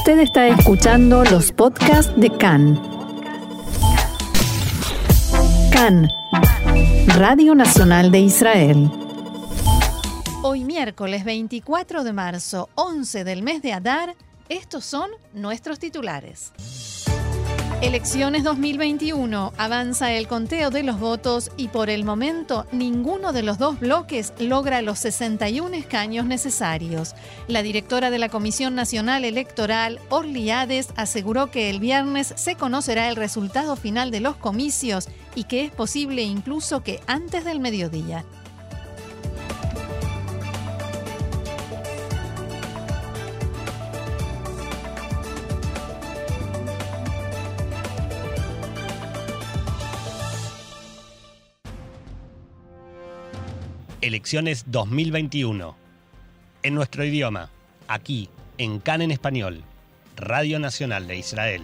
Usted está escuchando los podcasts de CAN. CAN, Radio Nacional de Israel. Hoy miércoles 24 de marzo, 11 del mes de Adar, estos son nuestros titulares. Elecciones 2021. Avanza el conteo de los votos y por el momento ninguno de los dos bloques logra los 61 escaños necesarios. La directora de la Comisión Nacional Electoral, Orly Hades, aseguró que el viernes se conocerá el resultado final de los comicios y que es posible incluso que antes del mediodía. Elecciones 2021. En nuestro idioma, aquí, en CAN en Español, Radio Nacional de Israel.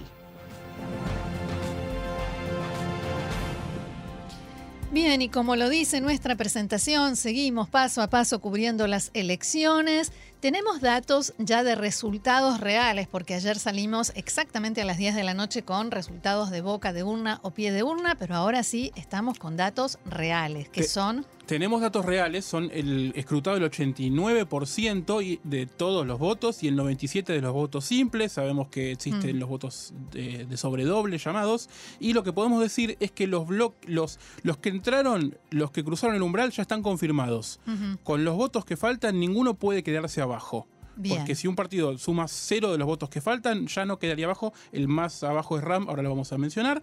Bien, y como lo dice nuestra presentación, seguimos paso a paso cubriendo las elecciones. Tenemos datos ya de resultados reales, porque ayer salimos exactamente a las 10 de la noche con resultados de boca de urna o pie de urna, pero ahora sí estamos con datos reales, que son tenemos datos reales, son el escrutado el 89% de todos los votos y el 97% de los votos simples. Sabemos que existen mm. los votos de, sobredoble llamados. Y lo que podemos decir es que los, los, los que entraron, los que cruzaron el umbral ya están confirmados. Con los votos que faltan, ninguno puede quedarse abajo. Porque si un partido suma cero de los votos que faltan, ya no quedaría abajo. El más abajo es RAM, ahora lo vamos a mencionar.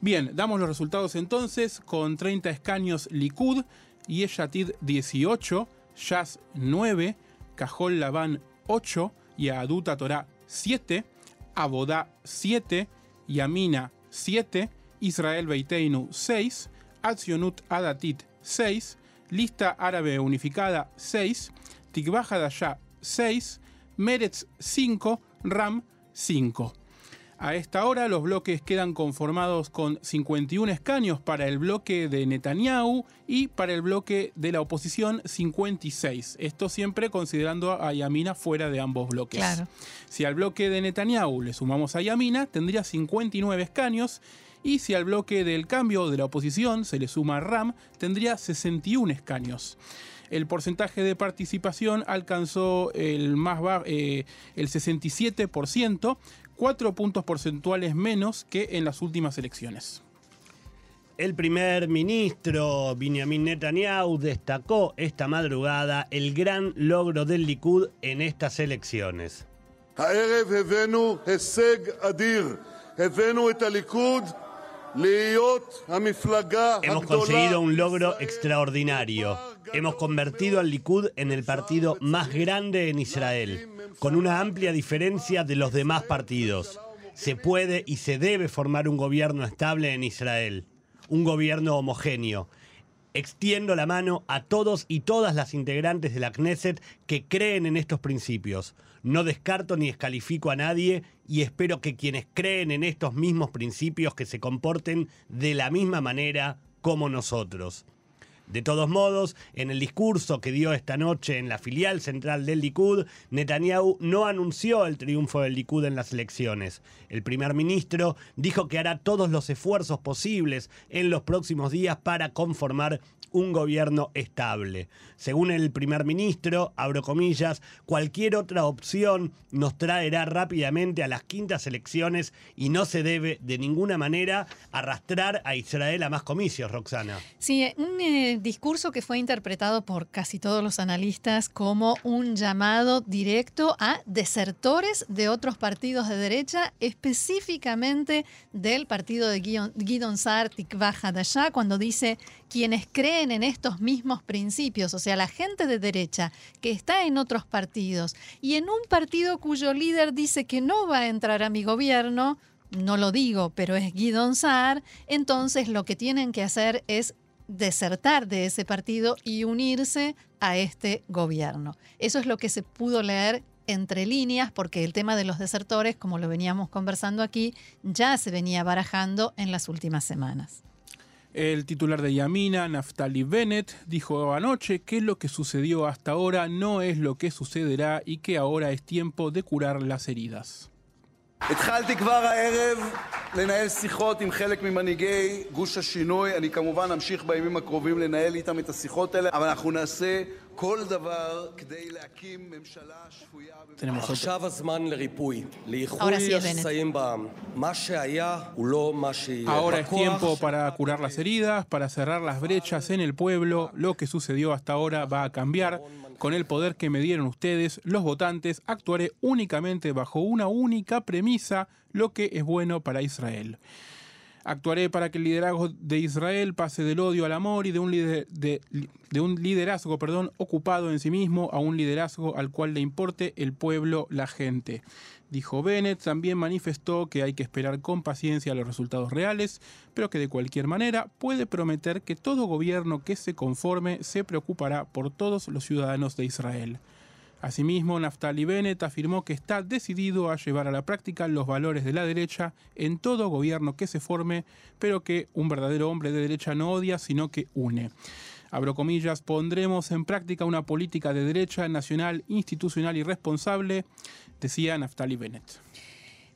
Bien, damos los resultados entonces. Con 30 escaños Likud, Yeshatid 18, Jazz 9, Cajol Labán 8, Yaduta Torah 7, Abodá 7, Yamina 7, Israel Beiteinu 6, Atzionut Adatit 6, Lista Árabe Unificada 6, Tikvah Hadashah 6, Meretz 5, Ram 5. A esta hora los bloques quedan conformados con 51 escaños para el bloque de Netanyahu y para el bloque de la oposición 56. Esto siempre considerando a Yamina fuera de ambos bloques. Si al bloque de Netanyahu le sumamos a Yamina, tendría 59 escaños y si al bloque del cambio de la oposición se le suma a Ram, tendría 61 escaños el porcentaje de participación alcanzó el más eh, el 67%, cuatro puntos porcentuales menos que en las últimas elecciones. El primer ministro Benjamin Netanyahu destacó esta madrugada el gran logro del Likud en estas elecciones. Hemos conseguido un logro extraordinario. Hemos convertido al Likud en el partido más grande en Israel, con una amplia diferencia de los demás partidos. Se puede y se debe formar un gobierno estable en Israel, un gobierno homogéneo. Extiendo la mano a todos y todas las integrantes de la Knesset que creen en estos principios. No descarto ni descalifico a nadie y espero que quienes creen en estos mismos principios que se comporten de la misma manera como nosotros. De todos modos, en el discurso que dio esta noche en la filial central del Likud, Netanyahu no anunció el triunfo del Likud en las elecciones. El primer ministro dijo que hará todos los esfuerzos posibles en los próximos días para conformar un gobierno estable. Según el primer ministro, abro comillas, cualquier otra opción nos traerá rápidamente a las quintas elecciones y no se debe de ninguna manera arrastrar a Israel a más comicios, Roxana. Sí, un eh, discurso que fue interpretado por casi todos los analistas como un llamado directo a desertores de otros partidos de derecha, específicamente del partido de Guidon Sar, Tikvah Hadashah, cuando dice quienes creen en estos mismos principios, o sea, la gente de derecha que está en otros partidos y en un partido cuyo líder dice que no va a entrar a mi gobierno, no lo digo, pero es Guidon Saar, entonces lo que tienen que hacer es desertar de ese partido y unirse a este gobierno. Eso es lo que se pudo leer entre líneas, porque el tema de los desertores, como lo veníamos conversando aquí, ya se venía barajando en las últimas semanas. El titular de Yamina, Naftali Bennett, dijo anoche que lo que sucedió hasta ahora no es lo que sucederá y que ahora es tiempo de curar las heridas. התחלתי כבר הערב לנהל שיחות עם חלק ממנהיגי גוש השינוי. אני כמובן אמשיך בימים הקרובים לנהל איתם את השיחות האלה, אבל אנחנו נעשה כל דבר כדי להקים ממשלה שפויה... עכשיו הזמן לריפוי, לאיחוי השסעים בעם. מה שהיה הוא לא מה שיהיה. Ahora es tiempo para curar las heridas, para cerrar las brechas en el pueblo. Lo que sucedió hasta ahora va a cambiar. Con el poder que me dieron ustedes, los votantes, actuaré únicamente bajo una única premisa, lo que es bueno para Israel. Actuaré para que el liderazgo de Israel pase del odio al amor y de un, de, un liderazgo perdón, ocupado en sí mismo a un liderazgo al cual le importe el pueblo, la gente. Dijo Bennett, también manifestó que hay que esperar con paciencia los resultados reales, pero que de cualquier manera puede prometer que todo gobierno que se conforme se preocupará por todos los ciudadanos de Israel. Asimismo, Naftali Bennett afirmó que está decidido a llevar a la práctica los valores de la derecha en todo gobierno que se forme, pero que un verdadero hombre de derecha no odia, sino que une. Abro comillas, pondremos en práctica una política de derecha nacional, institucional y responsable, decía Naftali Bennett.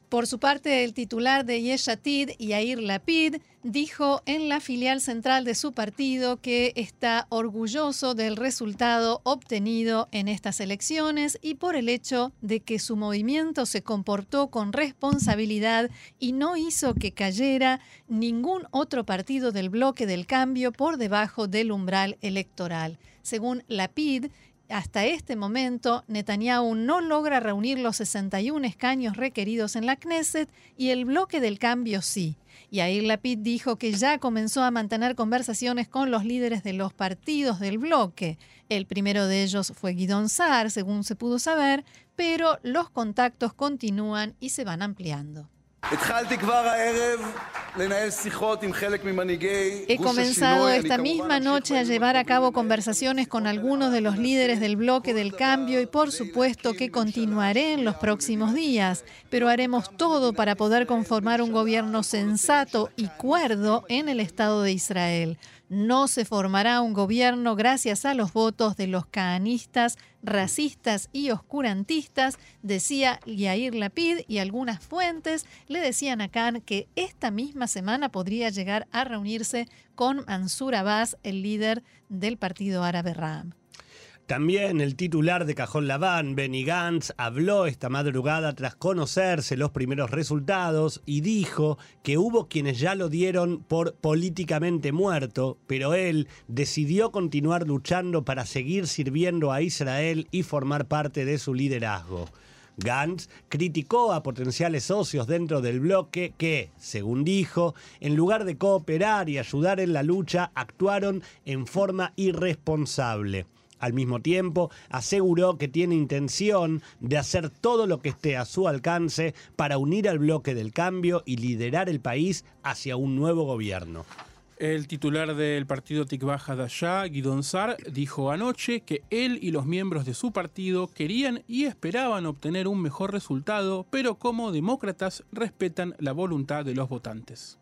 Por su parte, el titular de Yeshatid, Yair Lapid, dijo en la filial central de su partido que está orgulloso del resultado obtenido en estas elecciones y por el hecho de que su movimiento se comportó con responsabilidad y no hizo que cayera ningún otro partido del bloque del cambio por debajo del umbral electoral. Según Lapid, hasta este momento, Netanyahu no logra reunir los 61 escaños requeridos en la Knesset y el bloque del cambio sí. Yair Lapid dijo que ya comenzó a mantener conversaciones con los líderes de los partidos del bloque. El primero de ellos fue Guidon Saar, según se pudo saber, pero los contactos continúan y se van ampliando. He comenzado esta misma noche a llevar a cabo conversaciones con algunos de los líderes del bloque del cambio y por supuesto que continuaré en los próximos días, pero haremos todo para poder conformar un gobierno sensato y cuerdo en el Estado de Israel. No se formará un gobierno gracias a los votos de los canistas, racistas y oscurantistas, decía Yair Lapid, y algunas fuentes le decían a Khan que esta misma semana podría llegar a reunirse con Mansur Abbas, el líder del partido árabe Ram. También el titular de Cajón Laván, Benny Gantz, habló esta madrugada tras conocerse los primeros resultados y dijo que hubo quienes ya lo dieron por políticamente muerto, pero él decidió continuar luchando para seguir sirviendo a Israel y formar parte de su liderazgo. Gantz criticó a potenciales socios dentro del bloque que, según dijo, en lugar de cooperar y ayudar en la lucha, actuaron en forma irresponsable. Al mismo tiempo, aseguró que tiene intención de hacer todo lo que esté a su alcance para unir al bloque del cambio y liderar el país hacia un nuevo gobierno. El titular del partido Tikva Hadashah, Guidon Sar, dijo anoche que él y los miembros de su partido querían y esperaban obtener un mejor resultado, pero como demócratas respetan la voluntad de los votantes.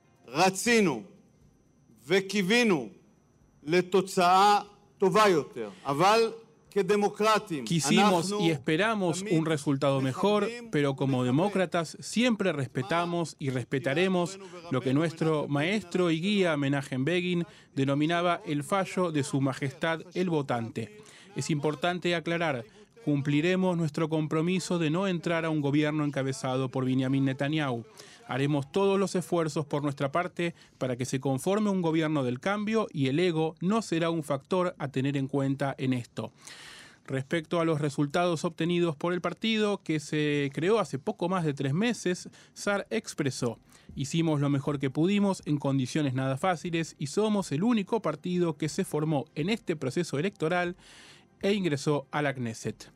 Quisimos y esperamos un resultado mejor, pero como demócratas siempre respetamos y respetaremos lo que nuestro maestro y guía Menachem Begin denominaba el fallo de su majestad el votante. Es importante aclarar, cumpliremos nuestro compromiso de no entrar a un gobierno encabezado por Benjamin Netanyahu. Haremos todos los esfuerzos por nuestra parte para que se conforme un gobierno del cambio y el ego no será un factor a tener en cuenta en esto. Respecto a los resultados obtenidos por el partido, que se creó hace poco más de tres meses, SAR expresó, hicimos lo mejor que pudimos en condiciones nada fáciles y somos el único partido que se formó en este proceso electoral e ingresó a la Knesset.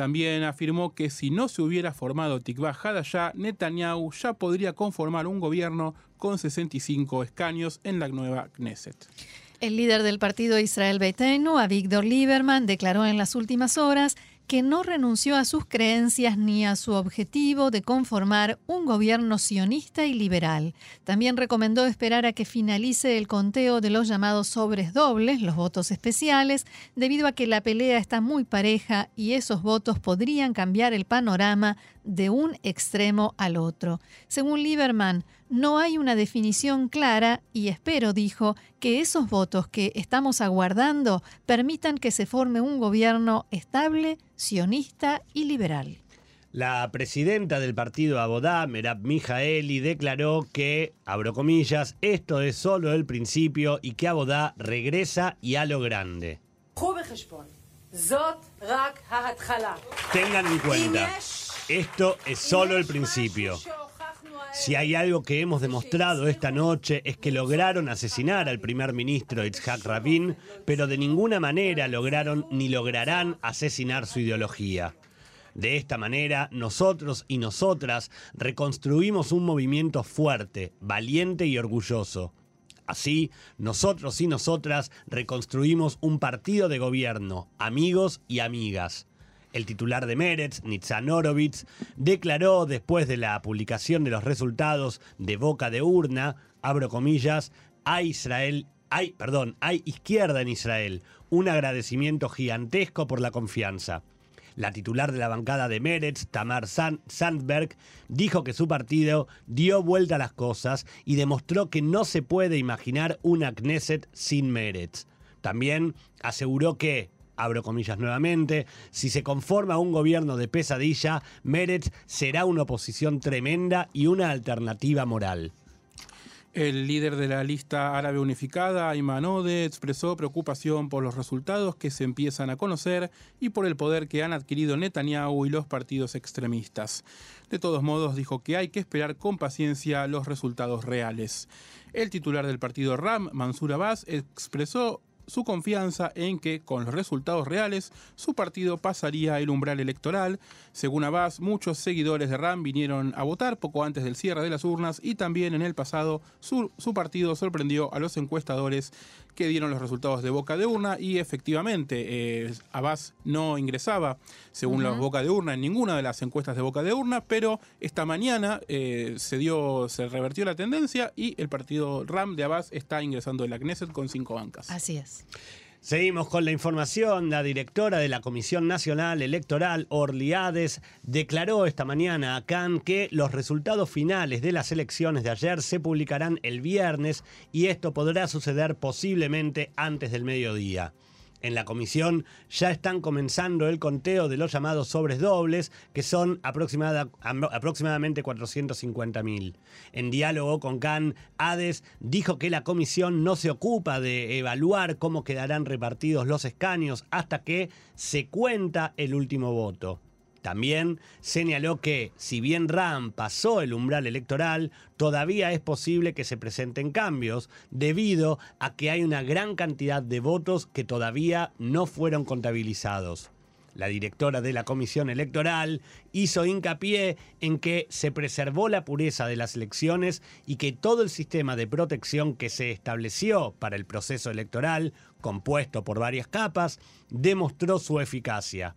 También afirmó que si no se hubiera formado Tikva Hadashah, Netanyahu ya podría conformar un gobierno con 65 escaños en la nueva Knesset. El líder del partido Israel Beitenu, Avigdor Lieberman, declaró en las últimas horas que no renunció a sus creencias ni a su objetivo de conformar un gobierno sionista y liberal. También recomendó esperar a que finalice el conteo de los llamados sobres dobles, los votos especiales, debido a que la pelea está muy pareja y esos votos podrían cambiar el panorama de un extremo al otro. Según Lieberman, no hay una definición clara y espero, dijo, que esos votos que estamos aguardando permitan que se forme un gobierno estable, sionista y liberal. La presidenta del partido Abodá, Merab Mijaeli, declaró que, abro comillas, esto es solo el principio y que Abodá regresa y a lo grande. Tengan en cuenta, esto es solo el principio. Si hay algo que hemos demostrado esta noche es que lograron asesinar al primer ministro Itzhak Rabin, pero de ninguna manera lograron ni lograrán asesinar su ideología. De esta manera, nosotros y nosotras reconstruimos un movimiento fuerte, valiente y orgulloso. Así, nosotros y nosotras reconstruimos un partido de gobierno, amigos y amigas. El titular de Meretz, Nitzan Horowitz, declaró después de la publicación de los resultados de boca de urna, abro comillas, a Israel, hay, perdón, izquierda en Israel, un agradecimiento gigantesco por la confianza. La titular de la bancada de Meretz, Tamar Sandberg, dijo que su partido dio vuelta a las cosas y demostró que no se puede imaginar una Knesset sin Meretz. También aseguró que, abro comillas nuevamente, si se conforma un gobierno de pesadilla, Meretz será una oposición tremenda y una alternativa moral. El líder de la lista árabe unificada, Ayman Ode, expresó preocupación por los resultados que se empiezan a conocer y por el poder que han adquirido Netanyahu y los partidos extremistas. De todos modos, dijo que hay que esperar con paciencia los resultados reales. El titular del partido RAM, Mansur Abbas, expresó su confianza en que, con los resultados reales, su partido pasaría el umbral electoral. Según Abbas, muchos seguidores de Ram vinieron a votar poco antes del cierre de las urnas y también en el pasado su, partido sorprendió a los encuestadores que dieron los resultados de boca de urna y efectivamente eh, Abbas no ingresaba, según la boca de urna, en ninguna de las encuestas de boca de urna, pero esta mañana eh, se dio, se revertió la tendencia y el partido RAM de Abbas está ingresando en la Knesset con cinco bancas. Así es. Seguimos con la información. La directora de la Comisión Nacional Electoral, Orliades, declaró esta mañana a Cannes que los resultados finales de las elecciones de ayer se publicarán el viernes y esto podrá suceder posiblemente antes del mediodía. En la comisión ya están comenzando el conteo de los llamados sobres dobles, que son aproximadamente 450.000. En diálogo con Can, Hades dijo que la comisión no se ocupa de evaluar cómo quedarán repartidos los escaños hasta que se cuenta el último voto. También señaló que, si bien RAM pasó el umbral electoral, todavía es posible que se presenten cambios, debido a que hay una gran cantidad de votos que todavía no fueron contabilizados. La directora de la Comisión Electoral hizo hincapié en que se preservó la pureza de las elecciones y que todo el sistema de protección que se estableció para el proceso electoral, compuesto por varias capas, demostró su eficacia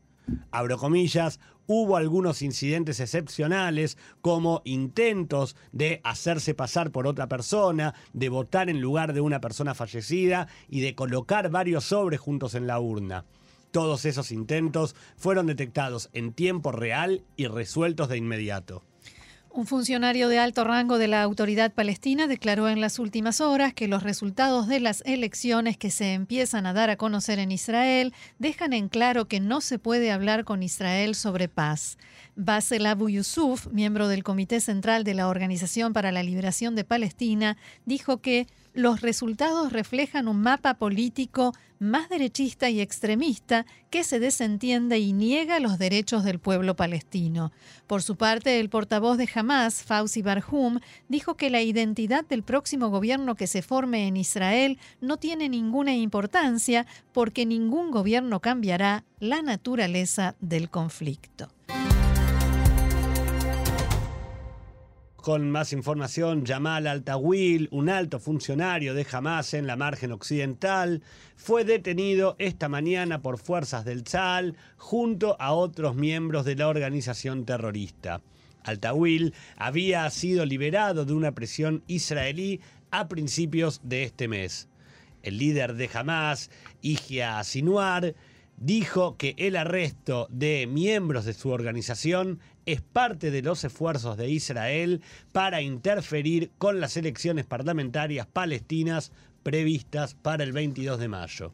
abro comillas, hubo algunos incidentes excepcionales como intentos de hacerse pasar por otra persona, de votar en lugar de una persona fallecida y de colocar varios sobres juntos en la urna. Todos esos intentos fueron detectados en tiempo real y resueltos de inmediato. Un funcionario de alto rango de la autoridad palestina declaró en las últimas horas que los resultados de las elecciones que se empiezan a dar a conocer en Israel dejan en claro que no se puede hablar con Israel sobre paz. Basel Abu Yusuf, miembro del Comité Central de la Organización para la Liberación de Palestina, dijo que los resultados reflejan un mapa político más derechista y extremista que se desentiende y niega los derechos del pueblo palestino. Por su parte, el portavoz de Hamas, Fauzi Barhum, dijo que la identidad del próximo gobierno que se forme en Israel no tiene ninguna importancia porque ningún gobierno cambiará la naturaleza del conflicto. Con más información, Jamal Altawil, un alto funcionario de Hamas en la margen occidental, fue detenido esta mañana por fuerzas del Tzal junto a otros miembros de la organización terrorista. Altawil había sido liberado de una prisión israelí a principios de este mes. El líder de Hamas, Ijia Sinuar, dijo que el arresto de miembros de su organización es parte de los esfuerzos de Israel para interferir con las elecciones parlamentarias palestinas previstas para el 22 de mayo.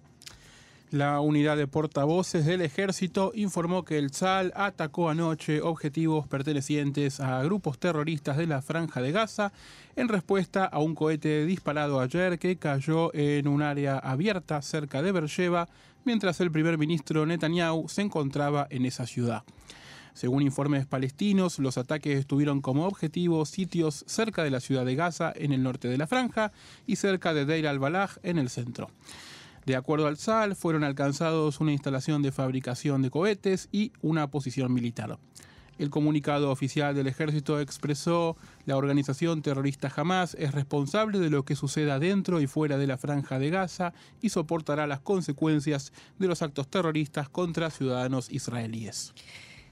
La unidad de portavoces del ejército informó que el Tzal atacó anoche objetivos pertenecientes a grupos terroristas de la franja de Gaza en respuesta a un cohete disparado ayer que cayó en un área abierta cerca de Beersheba mientras el primer ministro Netanyahu se encontraba en esa ciudad. Según informes palestinos, los ataques tuvieron como objetivo sitios cerca de la ciudad de Gaza en el norte de la franja y cerca de Deir al-Balaj en el centro. De acuerdo al SAL, fueron alcanzados una instalación de fabricación de cohetes y una posición militar. El comunicado oficial del ejército expresó la organización terrorista Hamas es responsable de lo que suceda dentro y fuera de la franja de Gaza y soportará las consecuencias de los actos terroristas contra ciudadanos israelíes.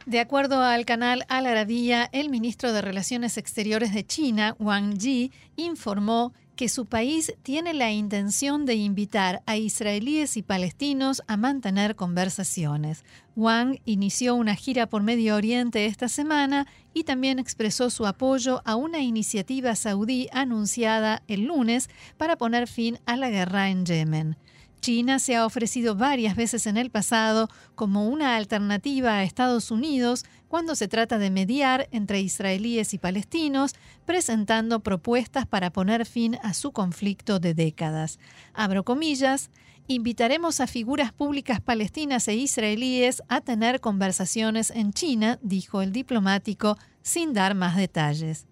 De acuerdo al canal Al Arabiya, el ministro de Relaciones Exteriores de China, Wang Yi, informó que su país tiene la intención de invitar a israelíes y palestinos a mantener conversaciones. Wang inició una gira por Medio Oriente esta semana y también expresó su apoyo a una iniciativa saudí anunciada el lunes para poner fin a la guerra en Yemen. China se ha ofrecido varias veces en el pasado como una alternativa a Estados Unidos cuando se trata de mediar entre israelíes y palestinos, presentando propuestas para poner fin a su conflicto de décadas. Abro comillas, invitaremos a figuras públicas palestinas e israelíes a tener conversaciones en China, dijo el diplomático, sin dar más detalles.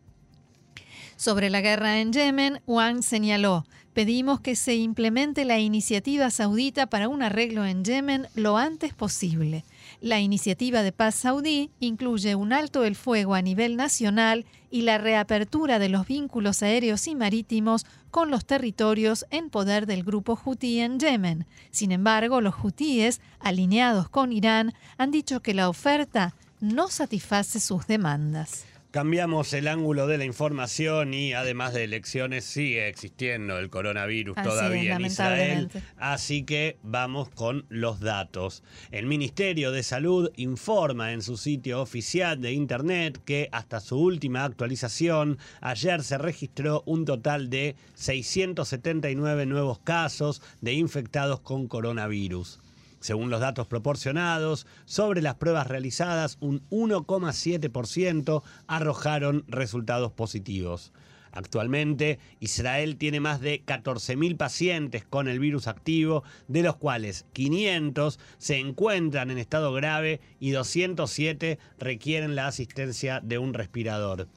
Sobre la guerra en Yemen, Wang señaló, pedimos que se implemente la iniciativa saudita para un arreglo en Yemen lo antes posible. La iniciativa de paz saudí incluye un alto el fuego a nivel nacional y la reapertura de los vínculos aéreos y marítimos con los territorios en poder del grupo Houthi en Yemen. Sin embargo, los hutíes, alineados con Irán, han dicho que la oferta no satisface sus demandas. Cambiamos el ángulo de la información y además de elecciones sigue existiendo el coronavirus todavía en Israel. Así que vamos con los datos. El Ministerio de Salud informa en su sitio oficial de Internet que hasta su última actualización, ayer se registró un total de 679 nuevos casos de infectados con coronavirus. Según los datos proporcionados, sobre las pruebas realizadas, un 1,7% arrojaron resultados positivos. Actualmente, Israel tiene más de 14.000 pacientes con el virus activo, de los cuales 500 se encuentran en estado grave y 207 requieren la asistencia de un respirador.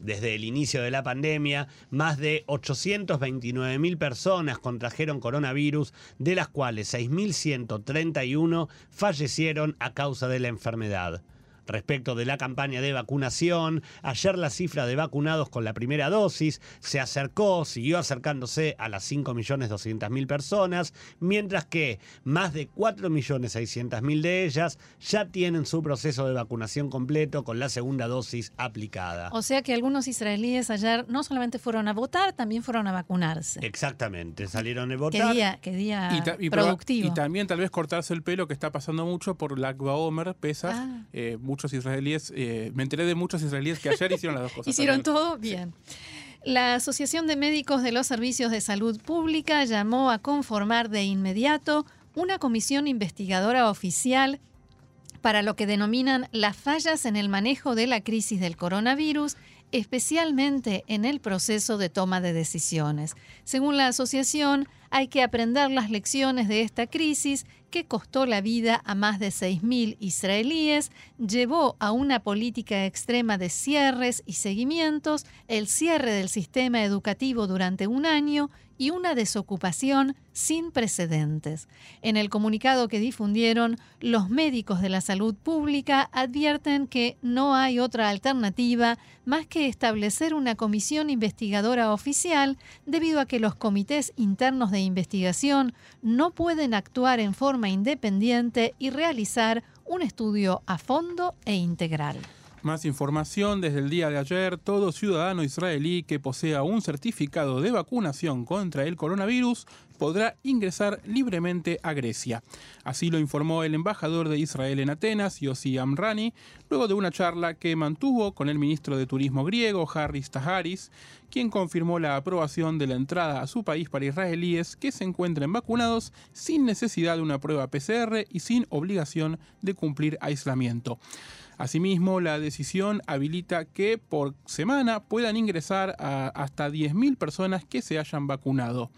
Desde el inicio de la pandemia, más de 829.000 personas contrajeron coronavirus, de las cuales 6.131 fallecieron a causa de la enfermedad. Respecto de la campaña de vacunación, ayer la cifra de vacunados con la primera dosis se acercó, siguió acercándose a las 5.200.000 personas, mientras que más de 4.600.000 de ellas ya tienen su proceso de vacunación completo con la segunda dosis aplicada. O sea que algunos israelíes ayer no solamente fueron a votar, también fueron a vacunarse. Exactamente, salieron a votar. Qué día, productivo. Y también tal vez cortarse el pelo, que está pasando mucho por la Omer, pesas. Ah. Eh, muchos israelíes, eh, me enteré de muchos israelíes que ayer hicieron las dos cosas. Hicieron todo bien. La Asociación de Médicos de los Servicios de Salud Pública llamó a conformar de inmediato una comisión investigadora oficial para lo que denominan las fallas en el manejo de la crisis del coronavirus especialmente en el proceso de toma de decisiones. Según la asociación, hay que aprender las lecciones de esta crisis que costó la vida a más de 6.000 israelíes, llevó a una política extrema de cierres y seguimientos, el cierre del sistema educativo durante un año y una desocupación sin precedentes. En el comunicado que difundieron, los médicos de la salud pública advierten que no hay otra alternativa más que establecer una comisión investigadora oficial debido a que los comités internos de investigación no pueden actuar en forma independiente y realizar un estudio a fondo e integral. Más información desde el día de ayer, todo ciudadano israelí que posea un certificado de vacunación contra el coronavirus podrá ingresar libremente a Grecia. Así lo informó el embajador de Israel en Atenas, Yossi Amrani, luego de una charla que mantuvo con el ministro de Turismo griego, Harris Taharis, quien confirmó la aprobación de la entrada a su país para israelíes que se encuentren vacunados sin necesidad de una prueba PCR y sin obligación de cumplir aislamiento. Asimismo, la decisión habilita que por semana puedan ingresar a hasta 10.000 personas que se hayan vacunado.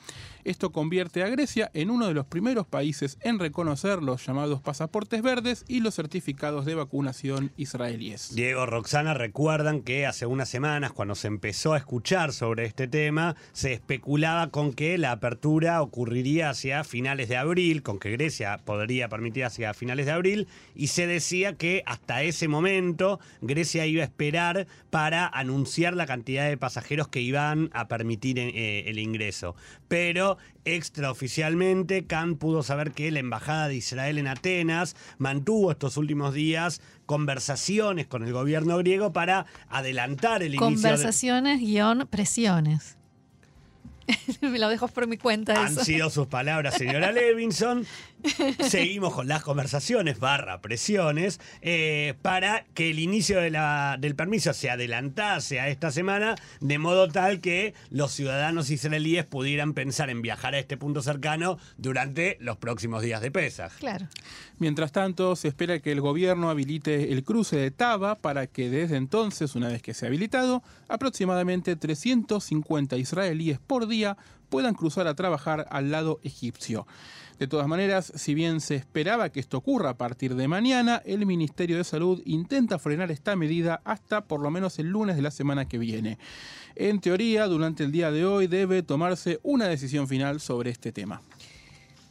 Esto convierte a Grecia en uno de los primeros países en reconocer los llamados pasaportes verdes y los certificados de vacunación israelíes. Diego, Roxana, recuerdan que hace unas semanas, cuando se empezó a escuchar sobre este tema, se especulaba con que la apertura ocurriría hacia finales de abril, con que Grecia podría permitir hacia finales de abril, y se decía que hasta ese momento Grecia iba a esperar para anunciar la cantidad de pasajeros que iban a permitir eh, el ingreso. Pero extraoficialmente, Khan pudo saber que la Embajada de Israel en Atenas mantuvo estos últimos días conversaciones con el gobierno griego para adelantar el inicio. Conversaciones guion presiones. Me lo dejo por mi cuenta. Han sido sus palabras, señora Levinson. Seguimos con las conversaciones barra presiones eh, para que el inicio de la, del permiso se adelantase a esta semana de modo tal que los ciudadanos israelíes pudieran pensar en viajar a este punto cercano durante los próximos días de Pesaj. Claro. Mientras tanto, se espera que el gobierno habilite el cruce de Taba para que desde entonces, una vez que sea habilitado, aproximadamente 350 israelíes por día puedan cruzar a trabajar al lado egipcio. De todas maneras, si bien se esperaba que esto ocurra a partir de mañana, el Ministerio de Salud intenta frenar esta medida hasta por lo menos el lunes de la semana que viene. En teoría, durante el día de hoy debe tomarse una decisión final sobre este tema.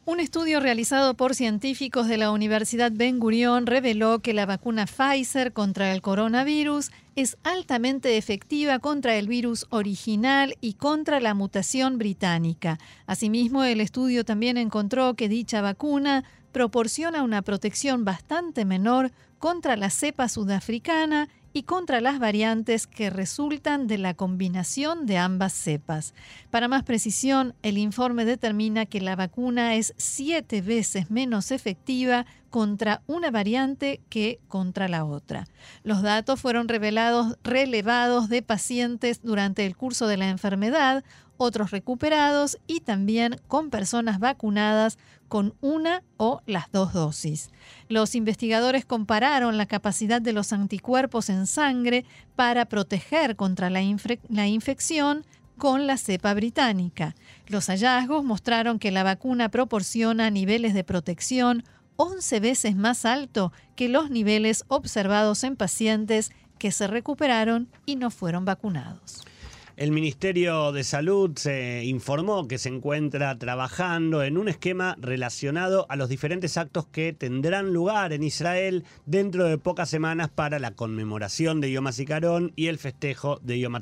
Un estudio realizado por científicos de la Universidad Ben Gurion reveló que la vacuna Pfizer contra el coronavirus es altamente efectiva contra el virus original y contra la mutación británica. Asimismo, el estudio también encontró que dicha vacuna proporciona una protección bastante menor contra la cepa sudafricana y contra las variantes que resultan de la combinación de ambas cepas. Para más precisión, el informe determina que la vacuna es siete veces menos efectiva contra una variante que contra la otra. Los datos fueron revelados, relevados de pacientes durante el curso de la enfermedad, otros recuperados y también con personas vacunadas con una o las dos dosis. Los investigadores compararon la capacidad de los anticuerpos en sangre para proteger contra la, infección con la cepa británica. Los hallazgos mostraron que la vacuna proporciona niveles de protección 11 veces más alto que los niveles observados en pacientes que se recuperaron y no fueron vacunados. El Ministerio de Salud se informó que se encuentra trabajando en un esquema relacionado a los diferentes actos que tendrán lugar en Israel dentro de pocas semanas para la conmemoración de Yom HaZikaron y el festejo de Yom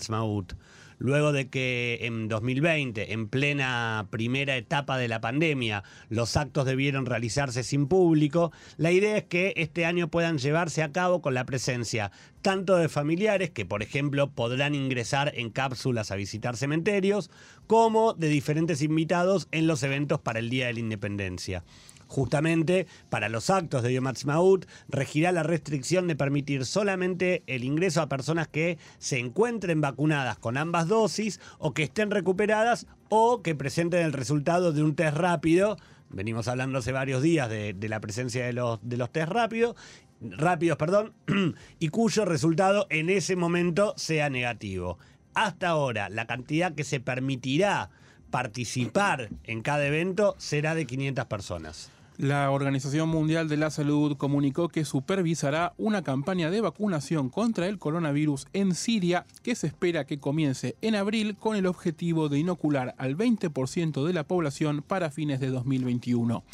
luego de que en 2020, en plena primera etapa de la pandemia, los actos debieron realizarse sin público, la idea es que este año puedan llevarse a cabo con la presencia tanto de familiares que, por ejemplo, podrán ingresar en cápsulas a visitar cementerios, como de diferentes invitados en los eventos para el Día de la Independencia. Justamente para los actos de Yom Ha'atzmaut regirá la restricción de permitir solamente el ingreso a personas que se encuentren vacunadas con ambas dosis o que estén recuperadas o que presenten el resultado de un test rápido. Venimos hablando hace varios días de, la presencia de los, de los test rápidos rápidos, perdón, y cuyo resultado en ese momento sea negativo. Hasta ahora, la cantidad que se permitirá participar en cada evento será de 500 personas. La Organización Mundial de la Salud comunicó que supervisará una campaña de vacunación contra el coronavirus en Siria que se espera que comience en abril con el objetivo de inocular al 20% de la población para fines de 2021.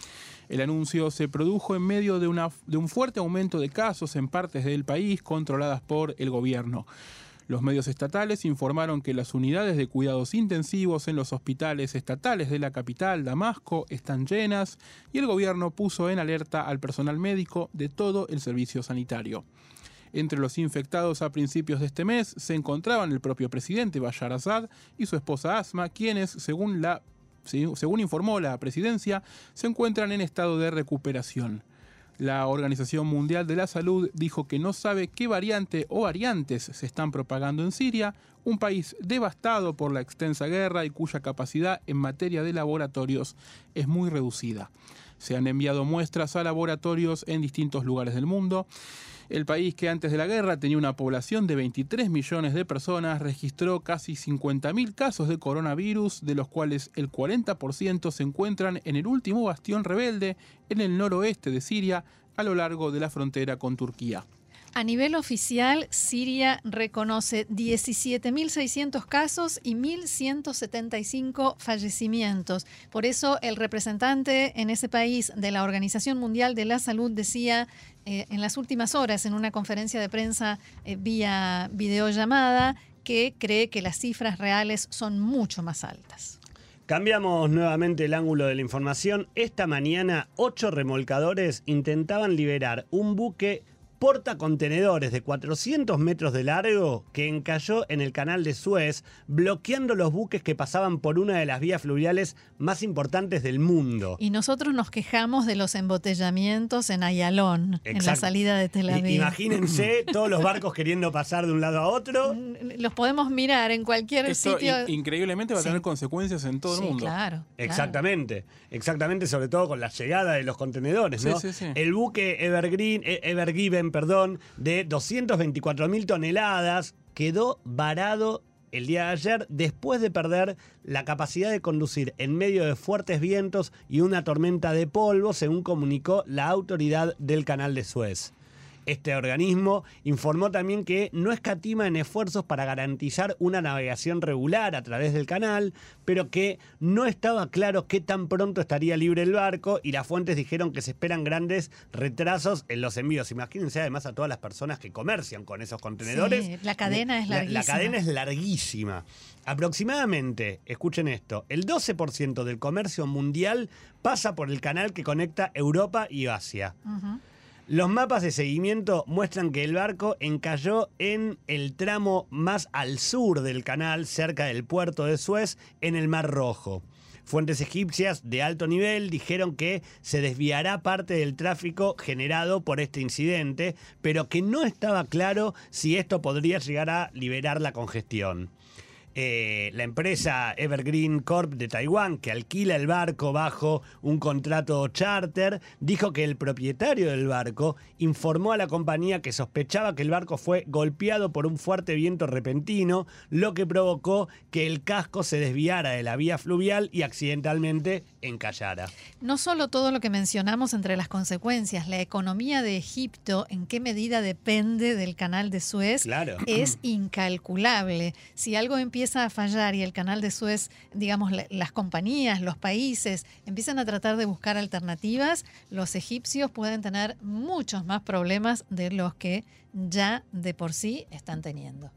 El anuncio se produjo en medio de, de un fuerte aumento de casos en partes del país controladas por el gobierno. Los medios estatales informaron que las unidades de cuidados intensivos en los hospitales estatales de la capital, Damasco, están llenas y el gobierno puso en alerta al personal médico de todo el servicio sanitario. Entre los infectados a principios de este mes se encontraban el propio presidente Bashar Assad y su esposa Asma, quienes, según, la, según informó la presidencia, se encuentran en estado de recuperación. La Organización Mundial de la Salud dijo que no sabe qué variante o variantes se están propagando en Siria, un país devastado por la extensa guerra y cuya capacidad en materia de laboratorios es muy reducida. Se han enviado muestras a laboratorios en distintos lugares del mundo. El país que antes de la guerra tenía una población de 23 millones de personas registró casi 50.000 casos de coronavirus, de los cuales el 40% se encuentran en el último bastión rebelde en el noroeste de Siria, a lo largo de la frontera con Turquía. A nivel oficial, Siria reconoce 17.600 casos y 1.175 fallecimientos. Por eso el representante en ese país de la Organización Mundial de la Salud decía eh, en las últimas horas en una conferencia de prensa eh, vía videollamada que cree que las cifras reales son mucho más altas. Cambiamos nuevamente el ángulo de la información. Esta mañana, ocho remolcadores intentaban liberar un buque portacontenedores de 400 metros de largo que encalló en el canal de Suez, bloqueando los buques que pasaban por una de las vías fluviales más importantes del mundo. Y nosotros nos quejamos de los embotellamientos en Ayalón, en la salida de Tel Aviv. Imagínense todos los barcos queriendo pasar de un lado a otro. Los podemos mirar en cualquier sitio. increíblemente va a tener consecuencias en todo el mundo. Claro. Exactamente, exactamente, sobre todo con la llegada de los contenedores, ¿no? el buque Evergreen, e, Perdón, de 224 mil toneladas, quedó varado el día de ayer después de perder la capacidad de conducir en medio de fuertes vientos y una tormenta de polvo, según comunicó la autoridad del canal de Suez. Este organismo informó también que no escatima en esfuerzos para garantizar una navegación regular a través del canal, pero que no estaba claro qué tan pronto estaría libre el barco y las fuentes dijeron que se esperan grandes retrasos en los envíos. Imagínense además a todas las personas que comercian con esos contenedores. la cadena es larguísima. La, cadena es larguísima. Aproximadamente, escuchen esto, el 12% del comercio mundial pasa por el canal que conecta Europa y Asia. Los mapas de seguimiento muestran que el barco encalló en el tramo más al sur del canal, cerca del puerto de Suez, en el Mar Rojo. Fuentes egipcias de alto nivel dijeron que se desviará parte del tráfico generado por este incidente, pero que no estaba claro si esto podría llegar a liberar la congestión. Eh, la empresa Evergreen Corp de Taiwán, que alquila el barco bajo un contrato charter, dijo que el propietario del barco informó a la compañía que sospechaba que el barco fue golpeado por un fuerte viento repentino, lo que provocó que el casco se desviara de la vía fluvial y accidentalmente encallara. No solo todo lo que mencionamos entre las consecuencias, la economía de Egipto, en qué medida depende del canal de Suez, es incalculable. Si algo empieza empieza a fallar y el canal de Suez, digamos, las compañías, los países empiezan a tratar de buscar alternativas, los egipcios pueden tener muchos más problemas de los que ya de por sí están teniendo.